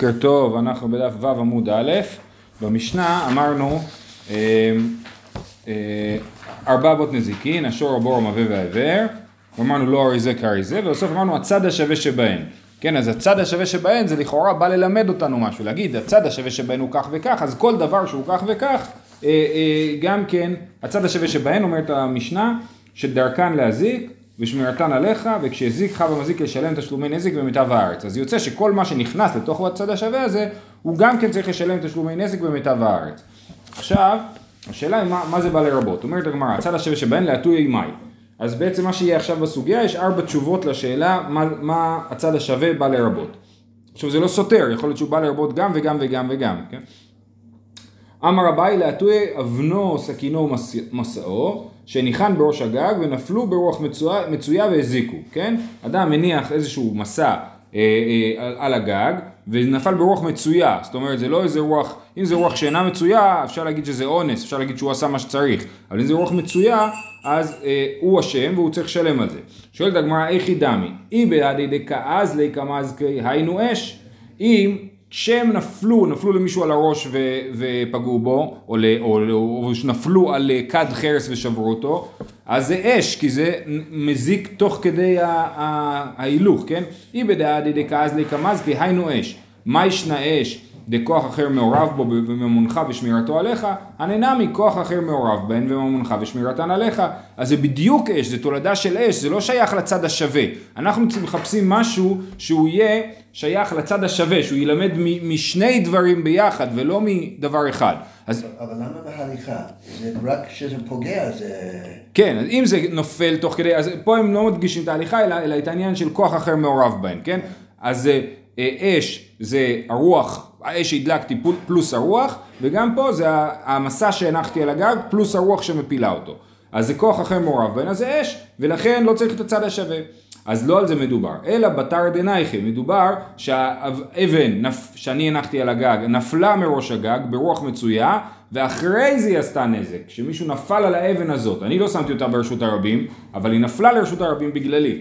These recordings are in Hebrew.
בוקר טוב, אנחנו בדף ו' עמוד א', במשנה אמרנו אה, אה, ארבע אבות נזיקין, השור, הבור, המווה והעיוור, אמרנו לא הרי זה כהרי זה, ובסוף אמרנו הצד השווה שבהן. כן, אז הצד השווה שבהן זה לכאורה בא ללמד אותנו משהו, להגיד הצד השווה שבהן הוא כך וכך, אז כל דבר שהוא כך וכך, אה, גם כן, הצד השווה שבהן אומרת המשנה, שדרכן להזיק ושמירתן עליך, וכשהזיק לך ומזיק לשלם תשלומי נזק במיטב הארץ. אז יוצא שכל מה שנכנס לתוך הצד השווה הזה, הוא גם כן צריך לשלם תשלומי נזק במיטב הארץ. עכשיו, השאלה היא מה, מה זה בא לרבות. אומרת הגמרא, הצד השווה שבהן להטוי אימי. אז בעצם מה שיהיה עכשיו בסוגיה, יש ארבע תשובות לשאלה מה, מה הצד השווה בא לרבות. עכשיו זה לא סותר, יכול להיות שהוא בא לרבות גם וגם וגם וגם, כן? אמר אביי להטוי אבנו, סכינו ומסעו, שניחן בראש הגג ונפלו ברוח מצויה, מצויה והזיקו, כן? אדם מניח איזשהו מסע אה, אה, על הגג ונפל ברוח מצויה, זאת אומרת זה לא איזה רוח, אם זה רוח שאינה מצויה אפשר להגיד שזה אונס, אפשר להגיד שהוא עשה מה שצריך, אבל אם זה רוח מצויה אז אה, הוא אשם והוא צריך לשלם על זה. שואלת הגמרא איכי דמי, אי בעדי דקאז ליה קמזקי היינו אש, אם כשהם נפלו, נפלו למישהו על הראש ו, ופגעו בו, או, או, או, או נפלו על אה, כד חרס ושברו אותו, אז זה אש, כי זה מזיק תוך כדי ההילוך, כן? אי בדעה דדקה לקמז, כי היינו אש. מה ישנה אש? דכוח אחר מעורב בו וממונך ושמירתו עליך, הננה מכוח אחר מעורב בהן וממונך ושמירתן עליך. אז זה בדיוק אש, זה תולדה של אש, זה לא שייך לצד השווה. אנחנו מחפשים משהו שהוא יהיה שייך לצד השווה, שהוא ילמד משני דברים ביחד ולא מדבר אחד. אז... אבל למה בהליכה? זה רק כשזה פוגע זה... כן, אז אם זה נופל תוך כדי, אז פה הם לא מדגישים את ההליכה אלא, אלא את העניין של כוח אחר מעורב בהן, כן? אז אה, אש זה הרוח, האש שהדלקתי פלוס הרוח, וגם פה זה המסע שהנחתי על הגג פלוס הרוח שמפילה אותו. אז זה כוח אחר מעורב בהן, אז זה אש, ולכן לא צריך את הצד השווה. אז לא על זה מדובר, אלא בתר דנייכי, מדובר שהאבן שאני הנחתי על הגג נפלה מראש הגג ברוח מצויה, ואחרי זה היא עשתה נזק, כשמישהו נפל על האבן הזאת, אני לא שמתי אותה ברשות הרבים, אבל היא נפלה לרשות הרבים בגללי.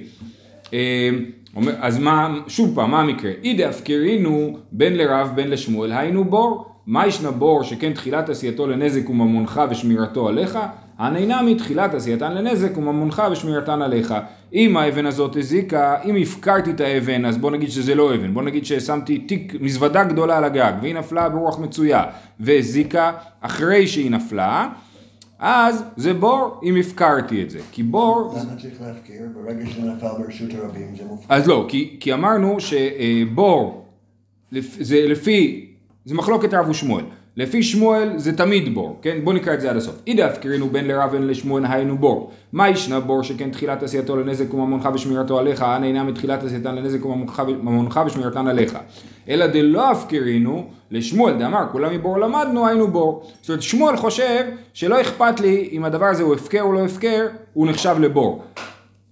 אז מה, שוב פעם, מה המקרה? אידי הפקרינו בין לרב בין לשמואל, היינו בור. מה ישנה בור שכן תחילת עשייתו לנזק וממונך ושמירתו עליך? הנהנה מתחילת עשייתן לנזק וממונך ושמירתן עליך. אם האבן הזאת הזיקה, אם הפקרתי את האבן, אז בוא נגיד שזה לא אבן, בוא נגיד ששמתי תיק, מזוודה גדולה על הגג, והיא נפלה ברוח מצויה, והזיקה אחרי שהיא נפלה, אז זה בור אם הפקרתי את זה, כי בור... למה צריך להפקיר? ברגע שזה נפל ברשות הרבים זה מופקר. אז לא, כי, כי אמרנו שבור, זה לפי, זה מחלוקת רב ושמואל. לפי שמואל זה תמיד בור, כן? בוא נקרא את זה עד הסוף. אידא הפקרינו בין לרב בין לשמואל היינו בור. מה ישנה בור שכן תחילת עשייתו לנזק וממונך ושמירתו עליך, אנא אינה מתחילת עשייתן לנזק וממונך ושמירתן עליך. אלא דלא הפקרינו לשמואל דאמר כולם מבור למדנו היינו בור. זאת אומרת שמואל חושב שלא אכפת לי אם הדבר הזה הוא הפקר או לא הפקר, הוא נחשב לבור.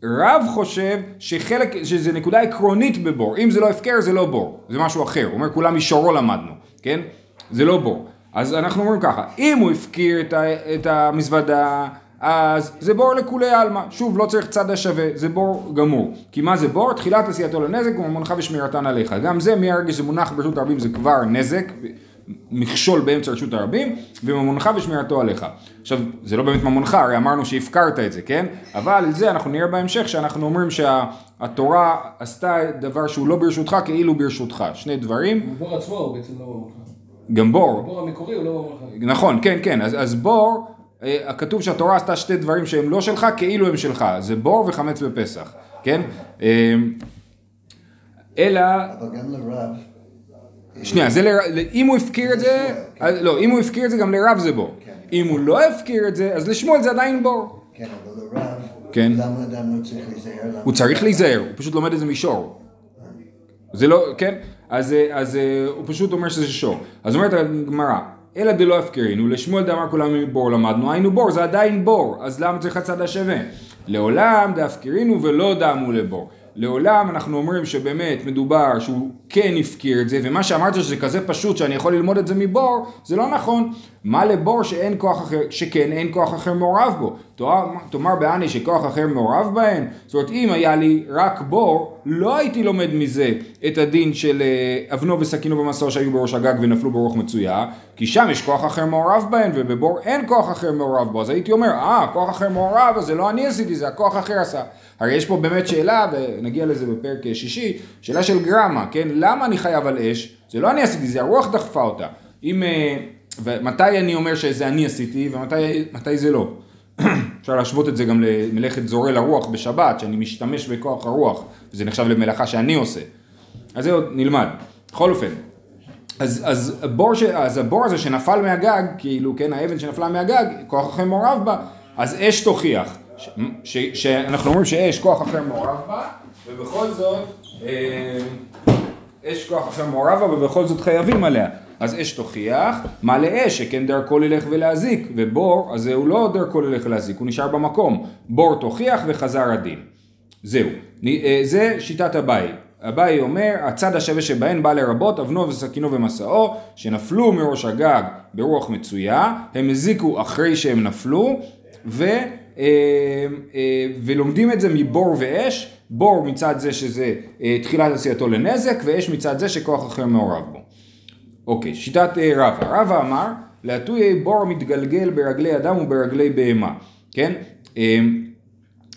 רב חושב שחלק, שזה נקודה עקרונית בבור, אם זה לא הפקר זה לא בור, זה משהו אחר, הוא אומר כולם מישורו למדנו, כן? זה לא בור. אז אנחנו אומרים ככה, אם הוא הפקיר את, ה, את המזוודה, אז זה בור לכולי עלמא. שוב, לא צריך צד השווה, זה בור גמור. כי מה זה בור? תחילת עשייתו לנזק וממונך ושמירתן עליך. גם זה, מהרגע שזה מונח ברשות הרבים זה כבר נזק, מכשול באמצע רשות הרבים, וממונך ושמירתו עליך. עכשיו, זה לא באמת ממונך, הרי אמרנו שהפקרת את זה, כן? אבל זה אנחנו נראה בהמשך, שאנחנו אומרים שהתורה עשתה דבר שהוא לא ברשותך, כאילו ברשותך. שני דברים. הבור עצמו הוא בעצם לא ממונך. גם בור. הבור המקורי הוא לא ממונך. נכון, כן, כן, אז, אז בור, אה, כתוב שהתורה עשתה שתי דברים שהם לא שלך, כאילו הם שלך, זה בור וחמץ בפסח, כן? אה, אלא... אבל גם לרב... שנייה, זה לרב, אם הוא הפקיר את זה, אז, לא, אם הוא הפקיר את זה גם לרב זה בור. כן. אם הוא לא הפקיר את זה, אז לשמואל זה עדיין בור. כן, אבל לרב... כן. למה אדם לא צריך להיזהר? הוא צריך להיזהר, הוא פשוט לומד איזה מישור. זה לא, כן? אז, אה, אז אה, הוא פשוט אומר שזה שור. אז אומרת הגמרא, אלא דלא הפקרינו, לשמואל דאמר כולם מבור למדנו, היינו בור, זה עדיין בור, אז למה צריך הצד השווה? לעולם דאפקרינו ולא דאמו לבור. לעולם אנחנו אומרים שבאמת מדובר שהוא כן הפקיר את זה, ומה שאמרת שזה כזה פשוט שאני יכול ללמוד את זה מבור, זה לא נכון. מה לבור שאין כוח אחר, שכן אין כוח אחר מעורב בו? תאמר בעני שכוח אחר מעורב בהן? זאת אומרת, אם היה לי רק בור, לא הייתי לומד מזה את הדין של אה, אבנו וסכינו ומסור שהיו בראש הגג ונפלו ברוח מצויה, כי שם יש כוח אחר מעורב בהן, ובבור אין כוח אחר מעורב בו, אז הייתי אומר, אה, כוח אחר מעורב, אז זה לא אני עשיתי, זה הכוח אחר עשה. הרי יש פה באמת שאלה, ונגיע לזה בפרק שישי, שאלה של גרמה, כן? למה אני חייב על אש? זה לא אני עשיתי, זה הרוח דחפה אותה. אם, אה, ומתי אני אומר שזה אני עשיתי, ומתי זה לא. אפשר להשוות את זה גם למלאכת זורל הרוח בשבת, שאני משתמש בכוח הרוח, וזה נחשב למלאכה שאני עושה. אז זה עוד נלמד. בכל אופן, אז, אז, הבור ש, אז הבור הזה שנפל מהגג, כאילו, כן, האבן שנפלה מהגג, כוח אחר מעורב בה, אז אש תוכיח. ש, ש, שאנחנו אומרים שאש כוח אחר מעורב בה, ובכל זאת, אה, אש כוח אחר מעורב בה, ובכל זאת חייבים עליה. אז אש תוכיח, מה לאש, שכן דרכו ללך ולהזיק, ובור, אז הוא לא דרכו ללך ולהזיק, הוא נשאר במקום. בור תוכיח וחזר הדין. זהו, אה, זה שיטת אביי. אביי אומר, הצד השווה שבהן בא לרבות אבנו וסכינו ומסעו, שנפלו מראש הגג ברוח מצויה, הם הזיקו אחרי שהם נפלו, ו, אה, אה, ולומדים את זה מבור ואש, בור מצד זה שזה תחילת עשייתו לנזק, ואש מצד זה שכוח אחר מעורב בו. אוקיי, שיטת אה, רבא. רבא אמר, להטויי בור מתגלגל ברגלי אדם וברגלי בהמה, כן? אמ,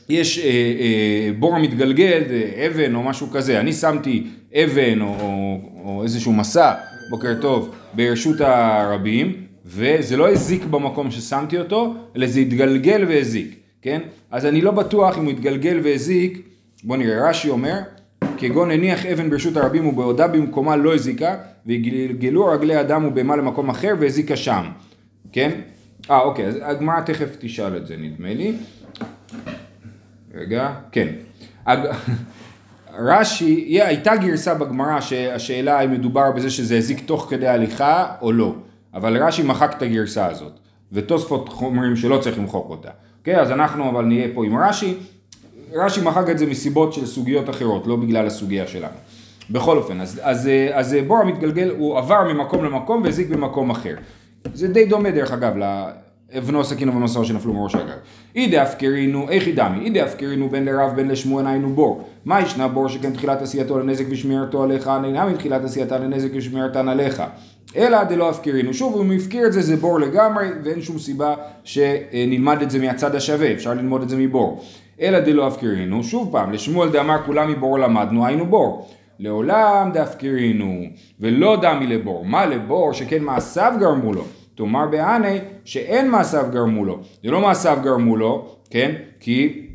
יש אה, אה, בור מתגלגל, אבן או משהו כזה, אני שמתי אבן או, או, או איזשהו מסע, בוקר טוב, ברשות הרבים, וזה לא הזיק במקום ששמתי אותו, אלא זה התגלגל והזיק, כן? אז אני לא בטוח אם הוא התגלגל והזיק, בוא נראה, רש"י אומר, כגון הניח אבן ברשות הרבים ובעודה במקומה לא הזיקה, וגלגלו רגלי אדם ובהמה למקום אחר והזיקה שם, כן? אה אוקיי, אז הגמרא תכף תשאל את זה נדמה לי. רגע, כן. רש"י, הייתה גרסה בגמרא שהשאלה אם מדובר בזה שזה הזיק תוך כדי הליכה או לא, אבל רש"י מחק את הגרסה הזאת, ותוספות אומרים שלא צריך למחוק אותה. אוקיי, אז אנחנו אבל נהיה פה עם רש"י, רש"י מחק את זה מסיבות של סוגיות אחרות, לא בגלל הסוגיה שלנו. בכל אופן, אז, אז, אז בור המתגלגל הוא עבר ממקום למקום והזיק במקום אחר. זה די דומה דרך אגב לאבנו סכינו ומסור שנפלו מראש הגג. אידי הפקרינו, איך ידמי, אידי הפקרינו בין לרב בין לשמואל היינו בור. מה ישנה בור שכן תחילת עשייתו לנזק ושמירתו עליך, אינה מתחילת עשייתה לנזק ושמירתן עליך. אלא דלא הפקירינו. שוב, אם הפקיר את זה, זה בור לגמרי, ואין שום סיבה שנלמד את זה מהצד השווה, אפשר ללמוד את זה מבור. אלא דלא הפקירינו, שוב פעם, לשמואל דאמר כולם מבור למדנו, היינו בור. לעולם דאפקירינו, ולא דמי לבור. מה לבור שכן מעשיו גרמו לו. תאמר בעני שאין מעשיו גרמו לו. זה לא מעשיו גרמו לו, כן? כי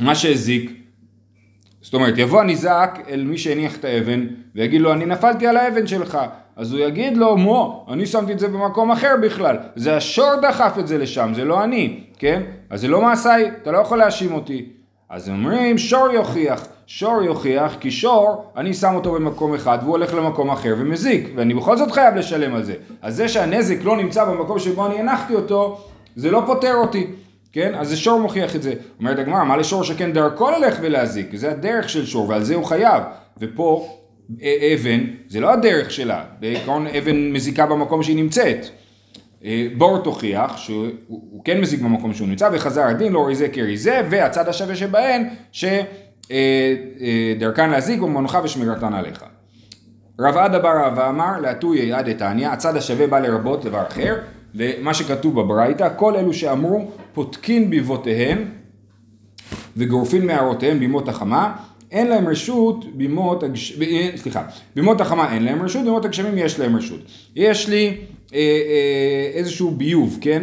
מה שהזיק, זאת אומרת, יבוא הניזק אל מי שהניח את האבן ויגיד לו, אני נפלתי על האבן שלך. אז הוא יגיד לו, מו, אני שמתי את זה במקום אחר בכלל. זה השור דחף את זה לשם, זה לא אני, כן? אז זה לא מעשיי, אתה לא יכול להאשים אותי. אז אומרים, שור יוכיח. שור יוכיח, כי שור, אני שם אותו במקום אחד והוא הולך למקום אחר ומזיק, ואני בכל זאת חייב לשלם על זה. אז זה שהנזק לא נמצא במקום שבו אני הנחתי אותו, זה לא פוטר אותי. כן? אז זה שור מוכיח את זה. אומרת הגמרא, מה לשור שכן דרכו ללך ולהזיק? זה הדרך של שור ועל זה הוא חייב. ופה אבן, זה לא הדרך שלה, בעיקרון אבן מזיקה במקום שהיא נמצאת. אה, בור תוכיח שהוא כן מזיק במקום שהוא נמצא וחזר הדין לא ריזה כריזה והצד השווה שבהן שדרכן אה, אה, להזיק ומונחה ושמירתן עליך. רב עדה בר רבא אמר להטויה יד דתניא הצד השווה בא לרבות דבר אחר ומה שכתוב בברייתא כל אלו שאמרו פותקין ביבותיהם וגורפין מערותיהם בימות החמה אין להם רשות בימות, הגש... סליחה, בימות החמה אין להם רשות, בימות הגשמים יש להם רשות. יש לי איזשהו ביוב, כן?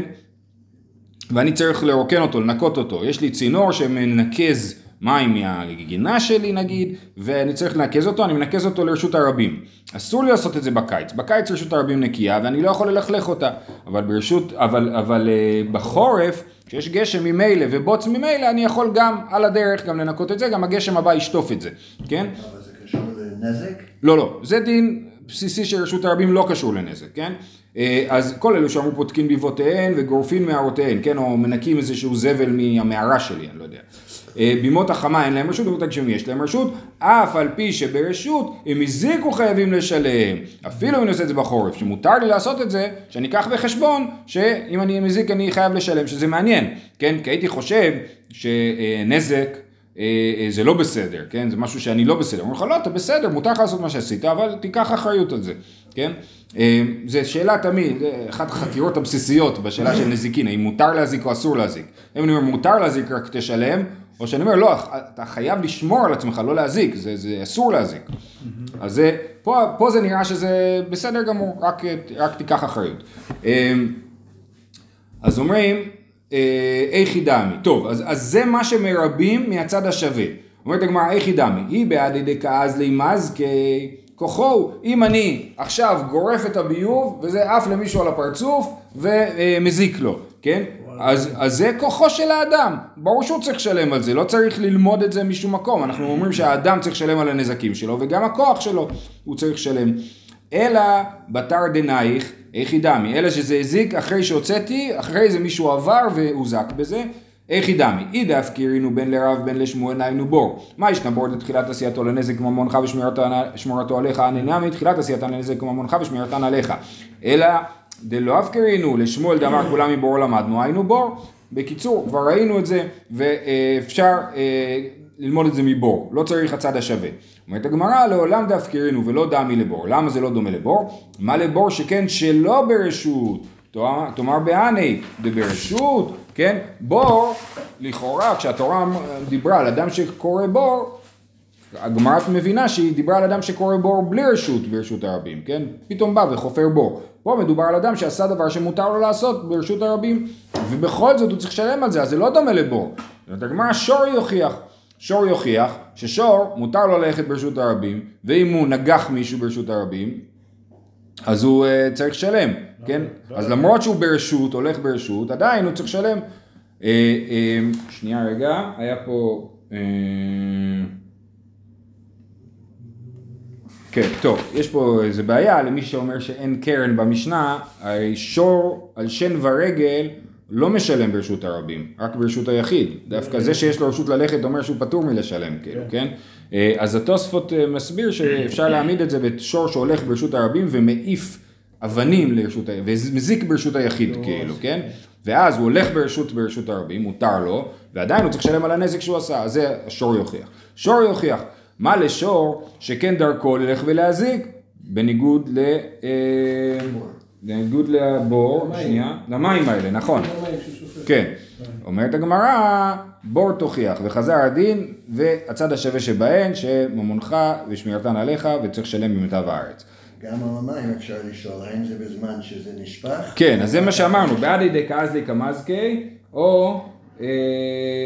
ואני צריך לרוקן אותו, לנקות אותו. יש לי צינור שמנקז מים מהגינה שלי נגיד, ואני צריך לנקז אותו, אני מנקז אותו לרשות הרבים. אסור לי לעשות את זה בקיץ. בקיץ רשות הרבים נקייה ואני לא יכול ללכלך אותה. אבל ברשות, אבל, אבל אה, בחורף כשיש גשם ממילא ובוץ ממילא, אני יכול גם על הדרך גם לנקות את זה, גם הגשם הבא ישטוף את זה, כן? אבל זה קשור לנזק? לא, לא, זה דין בסיסי של רשות הרבים לא קשור לנזק, כן? אה, אז כל אלו שאמרו פותקין ביבותיהן וגורפין מערותיהן, כן, או מנקים איזשהו זבל מהמערה שלי, אני לא יודע. אה, בימות החמה אין להם רשות, בימות הגשמים יש להם רשות, אף על פי שברשות הם הזיקו חייבים לשלם, אפילו אם אני עושה את זה בחורף, שמותר לי לעשות את זה, שאני אקח בחשבון שאם אני מזיק אני חייב לשלם, שזה מעניין, כן, כי הייתי חושב שנזק זה לא בסדר, כן? זה משהו שאני לא בסדר. אומרים לך, לא, אתה בסדר, מותר לך לעשות מה שעשית, אבל תיקח אחריות על זה, כן? אה, זה שאלה תמיד, אחת החקירות הבסיסיות בשאלה של נזיקין, האם מותר להזיק או אסור להזיק. אם אני אומר מותר להזיק רק תשלם, או שאני אומר לא, אתה חייב לשמור על עצמך, לא להזיק, זה, זה אסור להזיק. אז זה, פה, פה זה נראה שזה בסדר גמור, רק, רק תיקח אחריות. אז אומרים, איכי דמי. טוב, אז, אז זה מה שמרבים מהצד השווה. אומרת הגמרא איכי דמי, היא בעד ידי כעז לימזקי כוחו, אם אני עכשיו גורף את הביוב וזה עף למישהו על הפרצוף ומזיק לו, כן? אז, אז זה כוחו של האדם, ברור שהוא צריך לשלם על זה, לא צריך ללמוד את זה משום מקום, אנחנו אומרים שהאדם צריך לשלם על הנזקים שלו וגם הכוח שלו הוא צריך לשלם. אלא בתר דנייך, איך ידמי, אלא שזה הזיק אחרי שהוצאתי, אחרי זה מישהו עבר והוזק בזה, איך ידמי, אי דאפקירינו בין לרב בין לשמואל היינו בור. מה ישנה בור לתחילת עשייתו לנזק ממונך ושמורתו עליך, הננה תחילת עשייתן לנזק ממונך ושמירתן עליך. אלא דלא אפקרינו לשמואל דאמר כולם מבור למדנו היינו בור. בקיצור, כבר ראינו את זה ואפשר אה, ללמוד את זה מבור, לא צריך הצד השווה. אומרת הגמרא, לעולם דאפקרינו ולא דמי לבור. למה זה לא דומה לבור? מה לבור שכן שלא ברשות, תאמר בהני, דברשות, כן? בור, לכאורה, כשהתורה דיברה על אדם שקורא בור, הגמרא מבינה שהיא דיברה על אדם שקורא בור בלי רשות ברשות הרבים, כן? פתאום בא וחופר בור. פה מדובר על אדם שעשה דבר שמותר לו לעשות ברשות הרבים, ובכל זאת הוא צריך לשלם על זה, אז זה לא דומה לבור. זאת הגמרא שור יוכיח. שור יוכיח ששור מותר לו ללכת ברשות הרבים, ואם הוא נגח מישהו ברשות הרבים, אז הוא uh, צריך לשלם, לא, כן? לא אז לא למרות שהוא ברשות, הולך ברשות, עדיין הוא צריך לשלם. Uh, uh, שנייה רגע, היה פה... Uh, כן, טוב, יש פה איזה בעיה למי שאומר שאין קרן במשנה, שור על שן ורגל לא משלם ברשות הרבים, רק ברשות היחיד. דווקא זה שיש לו רשות ללכת אומר שהוא פטור מלשלם, כאילו, כן? אה, אז התוספות אה, מסביר שאפשר להעמיד את זה בשור שהולך ברשות הרבים ומעיף אבנים לרשות, ומזיק ברשות היחיד, כאילו, כן? ואז הוא הולך ברשות ברשות הרבים, מותר לו, ועדיין הוא צריך לשלם על הנזק שהוא עשה, אז זה השור יוכיח. שור יוכיח, מה לשור שכן דרכו ללך ולהזיק, בניגוד ל... בניגוד לבור, שנייה, למים האלה, נכון. כן. אומרת הגמרא, בור תוכיח, וחזר הדין, והצד השווה שבהן, שממונך ושמירתן עליך, וצריך לשלם במיטב הארץ. גם על המים אפשר לשאול, האם זה בזמן שזה נשפך? כן, אז זה מה שאמרנו, בעד ידי כאזלי כמזקי, או אה,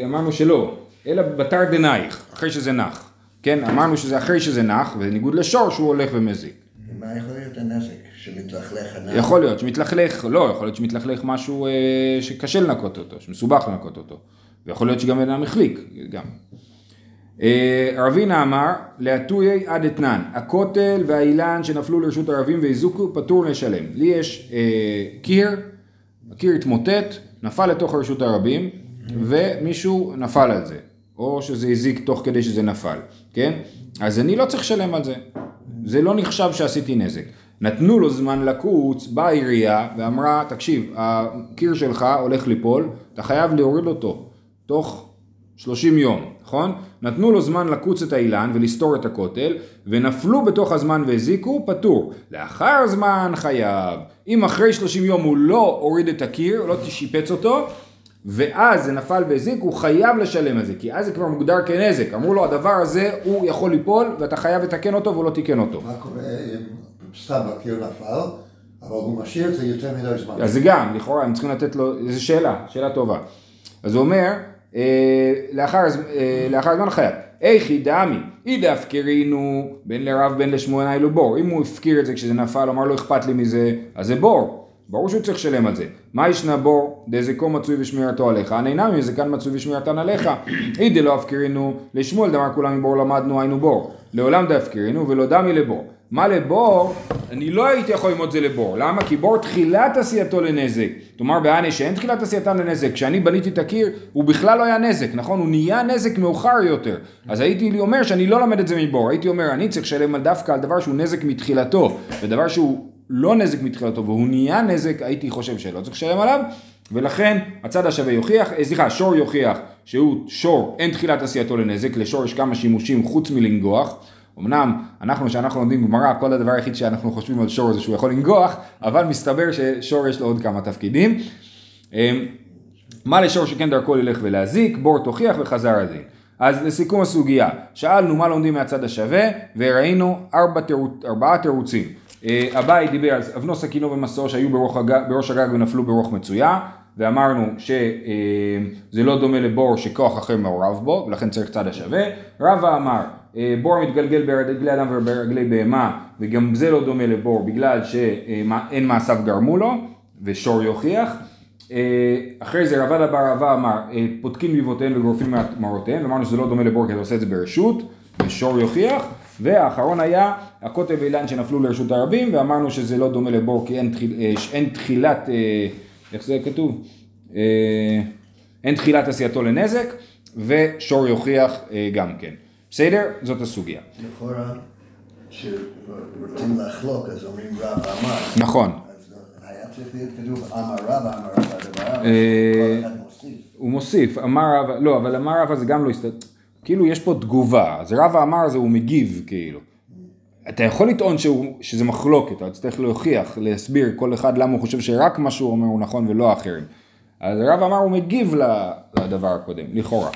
אמרנו שלא, אלא בתר דנייך, אחרי שזה נח. כן, אמרנו שזה אחרי שזה נח, בניגוד לשור שהוא הולך ומזיק. מה יכול להיות הנזק? שמתלכלך הנעל? יכול להיות שמתלכלך, לא, יכול להיות שמתלכלך משהו אה, שקשה לנקות אותו, שמסובך לנקות אותו. ויכול להיות שגם אדם החליק, גם. אה, רבינה אמר, להטויי עד אתנן, הכותל והאילן שנפלו לרשות ערבים והזוקו פטור לשלם. לי יש אה, קיר, הקיר התמוטט, נפל לתוך רשות הרבים, ומישהו נפל על זה. או שזה הזיק תוך כדי שזה נפל, כן? אז אני לא צריך לשלם על זה. זה לא נחשב שעשיתי נזק. נתנו לו זמן לקוץ, באה העירייה ואמרה, תקשיב, הקיר שלך הולך ליפול, אתה חייב להוריד אותו תוך 30 יום, נכון? נתנו לו זמן לקוץ את האילן ולסתור את הכותל, ונפלו בתוך הזמן והזיקו, פטור. לאחר זמן חייב. אם אחרי 30 יום הוא לא הוריד את הקיר, לא שיפץ אותו, ואז זה נפל והזיק, הוא חייב לשלם על זה, כי אז זה כבר מוגדר כנזק. אמרו לו, הדבר הזה, הוא יכול ליפול, ואתה חייב לתקן אותו והוא לא תיקן אותו. מה קורה אם סתם הקיר נפל, אבל הוא משאיר את זה יותר מדי זמן? אז זה גם, לכאורה, הם צריכים לתת לו, זו שאלה, שאלה טובה. אז הוא אומר, אה, לאחר, אה, לאחר זמן חייב. איכי דמי, אי דאפקרינו בין לרב בין לשמואל היו בור. אם הוא הפקיר את זה כשזה נפל, אמר לו אכפת לי מזה, אז זה בור. ברור שהוא צריך לשלם על זה. מה ישנה בור דזקו מצוי ושמירתו עליך? הנהנה מזקן מצוי ושמירתן עליך. אי דלא הפקרינו לשמואל דמר כולם מבור למדנו היינו בור. לעולם דאפקרינו ולא דמי לבור. מה לבור, אני לא הייתי יכול ללמוד זה לבור. למה? כי בור תחילת עשייתו לנזק. תאמר בענה שאין תחילת עשייתם לנזק. כשאני בניתי את הקיר, הוא בכלל לא היה נזק, נכון? הוא נהיה נזק מאוחר יותר. אז הייתי אומר שאני לא למד את זה מבור. הייתי אומר, אני צריך לשלם דווקא על דבר שהוא נזק מתחילתו, ודבר שהוא לא נזק מתחילתו והוא נהיה נזק, הייתי חושב שלא צריך לשלם עליו. ולכן הצד השווה יוכיח, אה, סליחה, שור יוכיח שהוא שור, אין תחילת עשייתו לנזק, לשור יש כמה שימושים חוץ מלנגוח. אמנם אנחנו שאנחנו לומדים גמרא, כל הדבר היחיד שאנחנו חושבים על שור זה שהוא יכול לנגוח, אבל מסתבר ששור יש לו עוד כמה תפקידים. אמ, מה לשור שכן דרכו ללך ולהזיק, בור תוכיח וחזר הדין. אז לסיכום הסוגיה, שאלנו מה לומדים מהצד השווה, וראינו ארבע תירוץ, ארבעה תירוצים. אה, אביי דיבר על אבנו סכינו ומסור שהיו הגג, בראש הגג ונפלו ברוח מצויה, ואמרנו שזה לא דומה לבור שכוח אחר מעורב בו, ולכן צריך צד השווה. רבא אמר, אה, בור מתגלגל ברגלי אדם וברגלי בהמה, וגם זה לא דומה לבור בגלל שאין מעשיו גרמו לו, ושור יוכיח. אה, אחרי זה רבד אבר רבא אמר, פותקים ביבותיהם וגורפים מרותיהם, ואמרנו שזה לא דומה לבור כי אתה עושה את זה ברשות, ושור יוכיח. והאחרון היה הקוטב אילן שנפלו לרשות הרבים, ואמרנו שזה לא דומה לבור כי אין, תחיל, אין תחילת, איך זה כתוב? אין תחילת עשייתו לנזק, ושור יוכיח גם כן. בסדר? זאת הסוגיה. לכאורה, כשרוצים לחלוק, אז אומרים רב אמר. נכון. אז היה צריך להיות כתוב אמר רב, אמר רב, הדבר, כל אחד מוסיף. הוא מוסיף, אמר רב, לא, אבל אמר רב זה גם לא הסתדר. כאילו יש פה תגובה, אז רבא אמר זה הוא מגיב כאילו. אתה יכול לטעון שהוא, שזה מחלוקת, אתה צריך להוכיח, להסביר כל אחד למה הוא חושב שרק מה שהוא אומר הוא נכון ולא האחרים. אז רבא אמר הוא מגיב לדבר הקודם, לכאורה.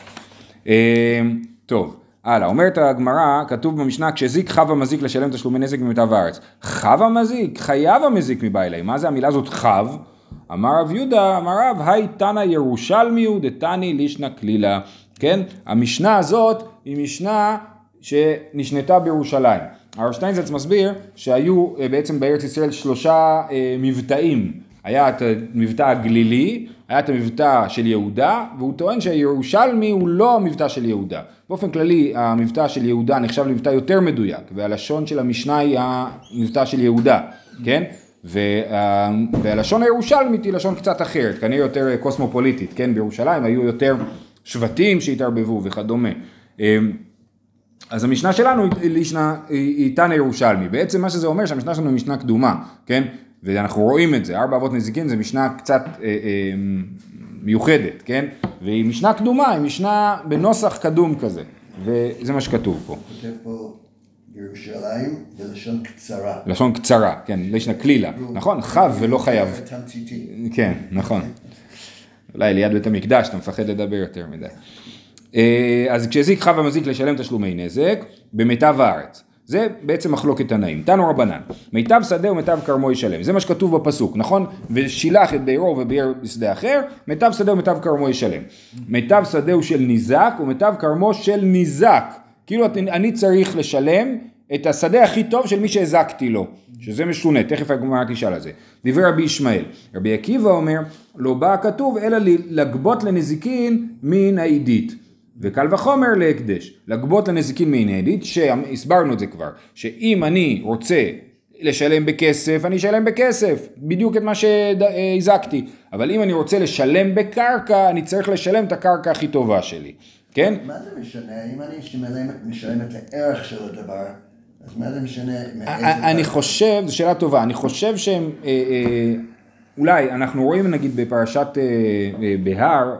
טוב, הלאה, אומרת הגמרא, כתוב במשנה, כשזיק חב המזיק לשלם תשלומי נזק ממיטב הארץ. חב המזיק, חייב המזיק מבא אליי. מה זה המילה הזאת חב? אמר רב יהודה, אמר רב, היי תנא ירושלמי הוא דתני לישנא כלילה. כן? המשנה הזאת היא משנה שנשנתה בירושלים. הרב שטיינזץ מסביר שהיו בעצם בארץ ישראל שלושה מבטאים. היה את המבטא הגלילי, היה את המבטא של יהודה, והוא טוען שהירושלמי הוא לא המבטא של יהודה. באופן כללי, המבטא של יהודה נחשב למבטא יותר מדויק, והלשון של המשנה היא המבטא של יהודה, כן? והלשון הירושלמית היא לשון קצת אחרת, כנראה יותר קוסמופוליטית, כן? בירושלים היו יותר שבטים שהתערבבו וכדומה. אז המשנה שלנו היא תנא ירושלמי. בעצם מה שזה אומר שהמשנה שלנו היא משנה קדומה, כן? ואנחנו רואים את זה, ארבע אבות נזיקין זה משנה קצת אה, אה, מיוחדת, כן? והיא משנה קדומה, היא משנה בנוסח קדום כזה, וזה מה שכתוב פה. כותב פה ירושלים בלשון קצרה. לשון קצרה, כן, לשנה כלילה, נכון? חב ולא חייב. תמציתי. כן, נכון. אולי ליד בית המקדש, אתה מפחד לדבר יותר מדי. אה, אז כשהזיק חב המזיק לשלם תשלומי נזק, במיטב הארץ. זה בעצם מחלוקת תנאים. תנו רבנן, מיטב שדה ומיטב כרמו ישלם. זה מה שכתוב בפסוק, נכון? ושילח את בירו וביער בשדה אחר, מיטב שדה ומיטב כרמו ישלם. מיטב שדה הוא של ניזק ומיטב כרמו של ניזק. כאילו אני צריך לשלם את השדה הכי טוב של מי שהזקתי לו, שזה משונה, תכף הגמרא תשאל על זה. דברי רבי ישמעאל, רבי עקיבא אומר, לא בא הכתוב אלא לגבות לנזיקין מן העידית. וקל וחומר להקדש, לגבות לנזיקין מן העידית, שהסברנו את זה כבר, שאם אני רוצה לשלם בכסף, אני אשלם בכסף, בדיוק את מה שהזקתי, אבל אם אני רוצה לשלם בקרקע, אני צריך לשלם את הקרקע הכי טובה שלי, כן? מה זה משנה? אם אני משלם את הערך של הדבר, אז מה זה משנה? אני חושב, זו שאלה טובה, אני חושב שהם, אה, אה, אולי, אנחנו רואים נגיד בפרשת אה, בהר,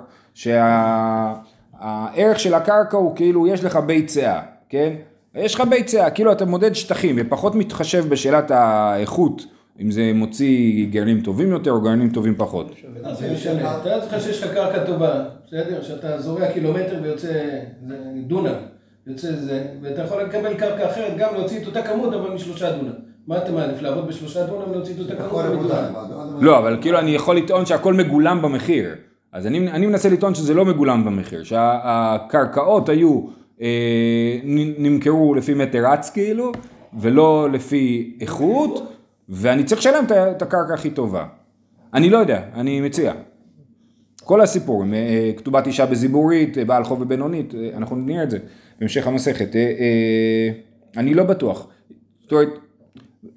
שהערך של הקרקע הוא כאילו, יש לך בית סאה, כן? יש לך בית סאה, כאילו אתה מודד שטחים ופחות מתחשב בשאלת האיכות, אם זה מוציא גרעינים טובים יותר או גרעינים טובים פחות. זה משנה, תאר לעצמך שיש לך קרקע טובה, בסדר? שאתה זורע קילומטר ויוצא דונם. יוצא זה, ואתה יכול לקבל קרקע אחרת, גם להוציא את אותה כמות, אבל משלושה דונם. מה אתה מעדיף, לעבוד בשלושה דונם ולהוציא את אותה כמות? לא, אבל כאילו אני יכול לטעון שהכל מגולם במחיר. אז אני, אני מנסה לטעון שזה לא מגולם במחיר, שהקרקעות היו, אה, נמכרו לפי מטר רץ כאילו, ולא לפי איכות, ואני צריך לשלם את הקרקע הכי טובה. אני לא יודע, אני מציע. כל הסיפור, אה, כתובת אישה בזיבורית, בעל חוב ובינונית, אה, אנחנו נראה את זה בהמשך המסכת. אה, אני לא בטוח. זאת אומרת,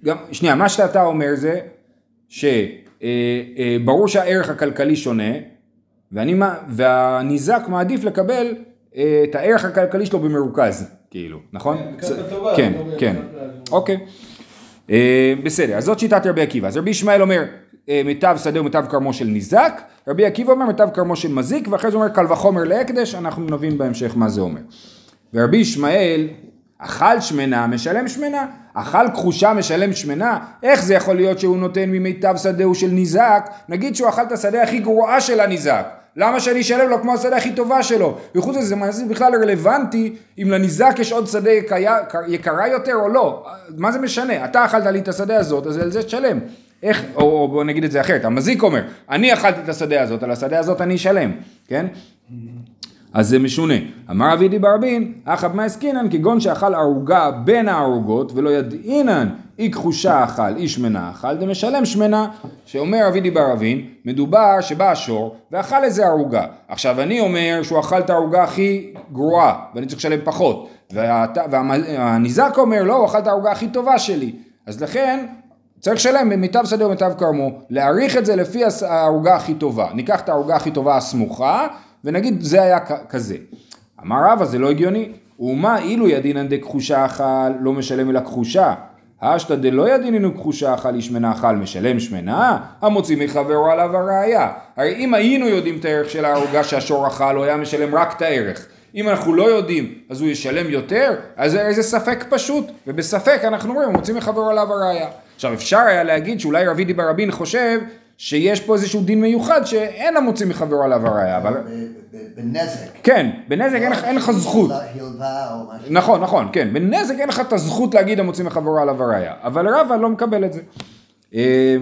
גם, שנייה, מה שאתה אומר זה שברור שהערך הכלכלי שונה, ואני, והניזק מעדיף לקבל אה, את הערך הכלכלי שלו במרוכז, כאילו, נכון? כן, כן, כן, אוקיי. אה, בסדר, אז זאת שיטת רבי עקיבא. אז רבי ישמעאל אומר אה, מיטב שדה ומיטב כרמו של ניזק, רבי עקיבא אומר מיטב כרמו של מזיק, ואחרי זה אומר קל וחומר להקדש, אנחנו נבין בהמשך מה זה אומר. ורבי ישמעאל, אכל שמנה, משלם שמנה, אכל כחושה, משלם שמנה, איך זה יכול להיות שהוא נותן ממיטב שדהו של ניזק? נגיד שהוא אכל את השדה הכי גרועה של הניזק. למה שאני אשלם לו כמו השדה הכי טובה שלו? וחוץ מזה, זה בכלל רלוונטי אם לניזק יש עוד שדה יקיה, יקרה יותר או לא? מה זה משנה? אתה אכלת לי את השדה הזאת, אז על זה תשלם. איך, או, או בוא נגיד את זה אחרת, המזיק אומר, אני אכלתי את השדה הזאת, על השדה הזאת אני אשלם, כן? אז זה משונה. אמר אבידי ברבין, אחא במאי עסקינן כגון שאכל ערוגה בין הערוגות ולא ידעינן אי כחושה אכל, אי שמנה אכל, דמשלם שמנה. שאומר אבידי ברבין, מדובר שבא השור ואכל איזה ערוגה. עכשיו אני אומר שהוא אכל את הערוגה הכי גרועה ואני צריך לשלם פחות. והניזק אומר, לא, הוא אכל את הערוגה הכי טובה שלי. אז לכן צריך לשלם במיטב שדה ומיטב כרמו, להעריך את זה לפי הערוגה הכי טובה. ניקח את הערוגה הכי טובה הסמוכה, ונגיד זה היה כזה. אמר רבא זה לא הגיוני. ומה אילו ידינן דכחושה אכל לא משלם אלא כחושה? השתא דלא ידיננו כחושה אכל איש מנה אכל משלם שמנה? המוציא מחברו עליו הראייה. הרי אם היינו יודעים את הערך של הערוגה שהשור אכל, הוא היה משלם רק את הערך. אם אנחנו לא יודעים, אז הוא ישלם יותר? אז זה איזה ספק פשוט, ובספק אנחנו הוא מוציא מחברו עליו הראייה. עכשיו אפשר היה להגיד שאולי רבידי ברבין חושב שיש פה איזשהו דין מיוחד שאין המוציא מחברו עליו הראייה, בנזק. כן, בנזק אין לך, לך זכות. נכון, נכון, כן. בנזק אין לך את הזכות להגיד המוציא מחברו עליו הראייה. אבל רבא לא מקבל את זה. אה,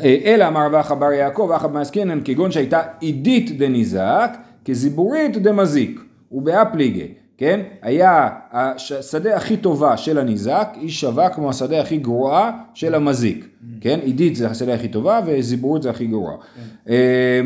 אה, אלא אמר רבא אחא בר יעקב אחא במעסקינן כגון שהייתה עידית דניזק כזיבורית דמזיק ובאפליגי, כן? היה השדה הכי טובה של הניזק היא שווה כמו השדה הכי גרועה של המזיק, כן? עידית זה השדה הכי טובה וזיבורית זה הכי גרועה. אה,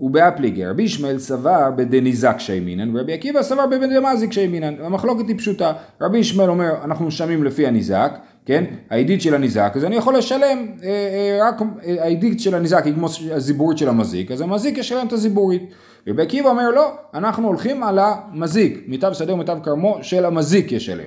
ובאפליגי, רבי ישמעאל סבר בדניזק שיימינן, ורבי עקיבא סבר בדמזיק שיימינן. המחלוקת היא פשוטה. רבי ישמעאל אומר, אנחנו משלמים לפי הניזק, כן? העידית של הניזק, אז אני יכול לשלם, אה, אה, רק אה, העידית של הניזק היא כמו הזיבורית של המזיק, אז המזיק ישלם את הזיבורית. רבי עקיבא אומר, לא, אנחנו הולכים על המזיק, מיטב שדה ומיטב כרמו של המזיק ישלם.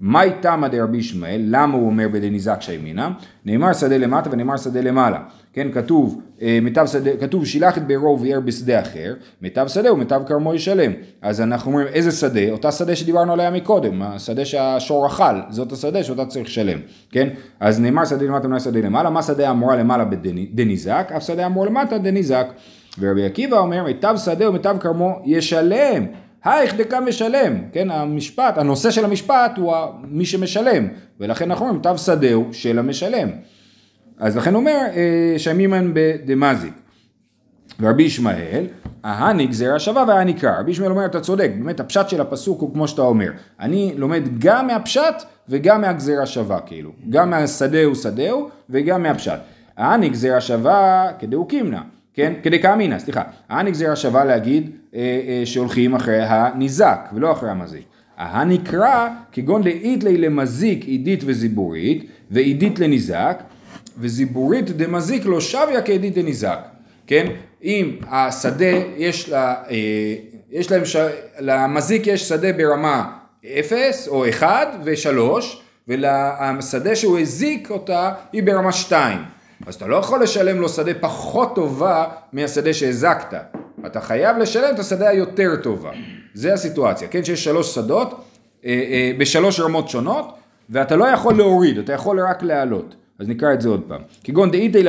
מאי טעמא דרבי ישמעאל, למה הוא אומר בדניזק שיימינן? נאמר שדה למטה ונאמר שדה למעלה. כן, כתוב, אה, מיטב שדה, כתוב שילח את בארו וביער בשדה אחר, מיטב שדה ומיטב כרמו ישלם. אז אנחנו אומרים, איזה שדה? אותה שדה שדיברנו עליה מקודם, השדה שהשור אכל, זאת השדה שאותה צריך לשלם, כן? אז נאמר שדה למטה ונאמר שדה למעלה, מה שדה אמורה למעלה בדניזק? אף שדה אמור למטה דניזק. ורבי עקיבא אומר, מיטב שדה ומיטב כרמו ישלם. היך דקה משלם, כן, המשפט, הנושא של המשפט הוא מי שמשלם, ולכן אנחנו אומרים, מיטב שדהו של המשלם. אז לכן אומר, אה, שמימן בדמזיק. ורבי ישמעאל, ההני גזירה שווה וההני קרא. רבי ישמעאל אומר, אתה צודק, באמת הפשט של הפסוק הוא כמו שאתה אומר. אני לומד גם מהפשט וגם מהגזירה שווה, כאילו. גם מהשדהו שדהו וגם מהפשט. ההני גזירה שווה כדאו קימנה, כן? כדי כאמינא, סליחה. ההני גזירה שווה להגיד שהולכים אחרי הניזק ולא אחרי המזיק. הנקרא כגון דאית לי למזיק עידית וזיבורית ועידית לניזק וזיבורית דמזיק לא שביה כעדית דניזק, כן? אם השדה יש לה, אה, יש להם, ש... למזיק יש שדה ברמה 0 או 1 ו-3 ולשדה שהוא הזיק אותה היא ברמה 2 אז אתה לא יכול לשלם לו שדה פחות טובה מהשדה שהזקת אתה חייב לשלם את השדה היותר טובה זה הסיטואציה, כן? שיש שלוש שדות אה, אה, בשלוש רמות שונות ואתה לא יכול להוריד, אתה יכול רק להעלות אז נקרא את זה עוד פעם. כגון דאיתי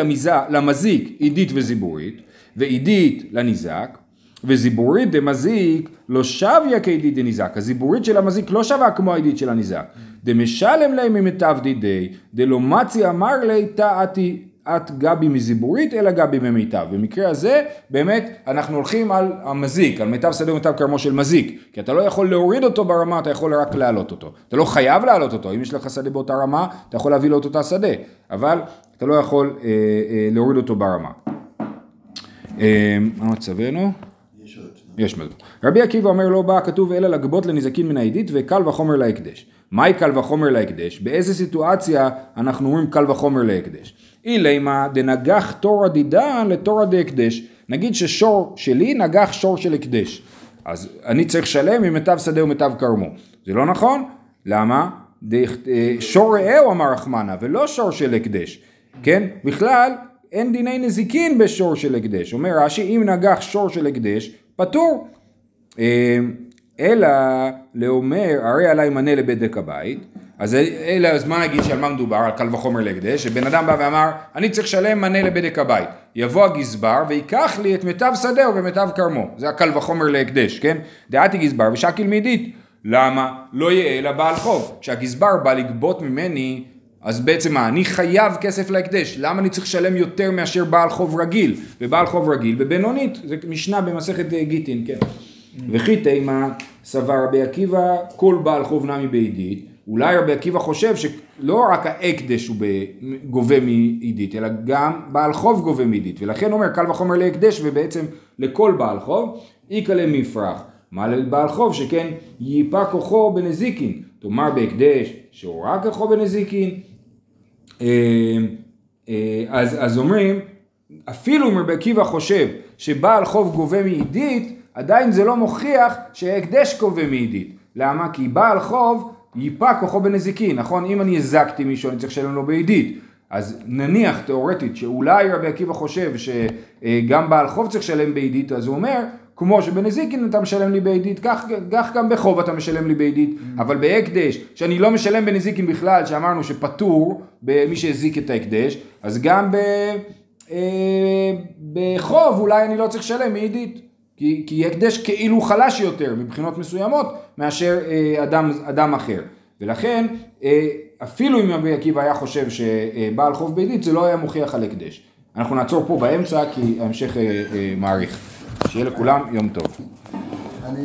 למזיק עידית וזיבורית, ועידית לניזק, וזיבורית דמזיק לא שביה כעידית דניזק. הזיבורית של המזיק לא שווה כמו העידית של הניזק. דמשלם להם ממיטב דידי, דלא מצי אמר לי תעתי את גבי מזיבורית אלא גבי ממיטב. במקרה הזה באמת אנחנו הולכים על המזיק, על מיטב שדה ומיטב כרמו של מזיק, כי אתה לא יכול להוריד אותו ברמה, אתה יכול רק להעלות אותו. אתה לא חייב להעלות אותו, אם יש לך שדה באותה רמה, אתה יכול להביא לו את אותה שדה, אבל אתה לא יכול אה, אה, להוריד אותו ברמה. אה, מה מצבנו? יש עוד. יש מזון. רבי עקיבא אומר לא בא כתוב אלא לגבות לנזקין מן העדית וקל וחומר להקדש. מהי קל וחומר להקדש? באיזה סיטואציה אנחנו אומרים קל וחומר להקדש? אילימה דנגח תורא דידן לתורא דהקדש. נגיד ששור שלי נגח שור של הקדש. אז אני צריך לשלם ממיטב שדה ומיטב כרמו. זה לא נכון? למה? אה, שור רעהו אמר רחמנה ולא שור של הקדש. כן? בכלל אין דיני נזיקין בשור של הקדש. אומר רש"י אם נגח שור של הקדש פטור. אה, אלא לאומר הרי עלי מנה לבדק הבית אז אלא אז מה נגיד שעל מה מדובר על קל וחומר להקדש שבן אדם בא ואמר אני צריך לשלם מנה לבדק הבית. יבוא הגזבר ויקח לי את מיטב שדהו ומיטב כרמו. זה הקל וחומר להקדש כן? דעתי גזבר ושקיל מידית. למה? לא יהיה אלא בעל חוב. כשהגזבר בא לגבות ממני אז בעצם מה, אני חייב כסף להקדש, למה אני צריך לשלם יותר מאשר בעל חוב רגיל? ובעל חוב רגיל בבינונית, זה משנה במסכת אה, גיטין, כן. וכי תימה סבר רבי עקיבא, כל בעל חוב נמי בעידית, אולי רבי עקיבא חושב שלא רק ההקדש הוא גובה מעידית, אלא גם בעל חוב גובה מעידית, ולכן אומר קל וחומר להקדש ובעצם לכל בעל חוב, איכא למפרח. מה לבעל חוב שכן ייפה כוחו בנזיקין, תאמר בהקדש שהורה כוחו בנזיקין, אה, אה, אז, אז אומרים, אפילו אם רבי עקיבא חושב שבעל חוב גובה מעידית, עדיין זה לא מוכיח שההקדש גובה מעידית. למה? כי בעל חוב ייפה כוחו בנזיקין, נכון? אם אני הזקתי מישהו אני צריך לשלם לו בעידית. אז נניח תאורטית שאולי רבי עקיבא חושב שגם בעל חוב צריך לשלם בעידית, אז הוא אומר, כמו שבנזיקין אתה משלם לי בעידית, כך, כך גם בחוב אתה משלם לי בעידית, אבל בהקדש, שאני לא משלם בנזיקין בכלל, שאמרנו שפטור במי שהזיק את ההקדש, אז גם ב, אה, בחוב אולי אני לא צריך לשלם מעידית, כי, כי הקדש כאילו חלש יותר מבחינות מסוימות מאשר אה, אדם, אדם אחר, ולכן אה, אפילו אם רבי עקיבא היה חושב שבעל חוב בעידית זה לא היה מוכיח על הקדש. אנחנו נעצור פה באמצע כי ההמשך אה, מעריך. שיהיה לכולם יום טוב.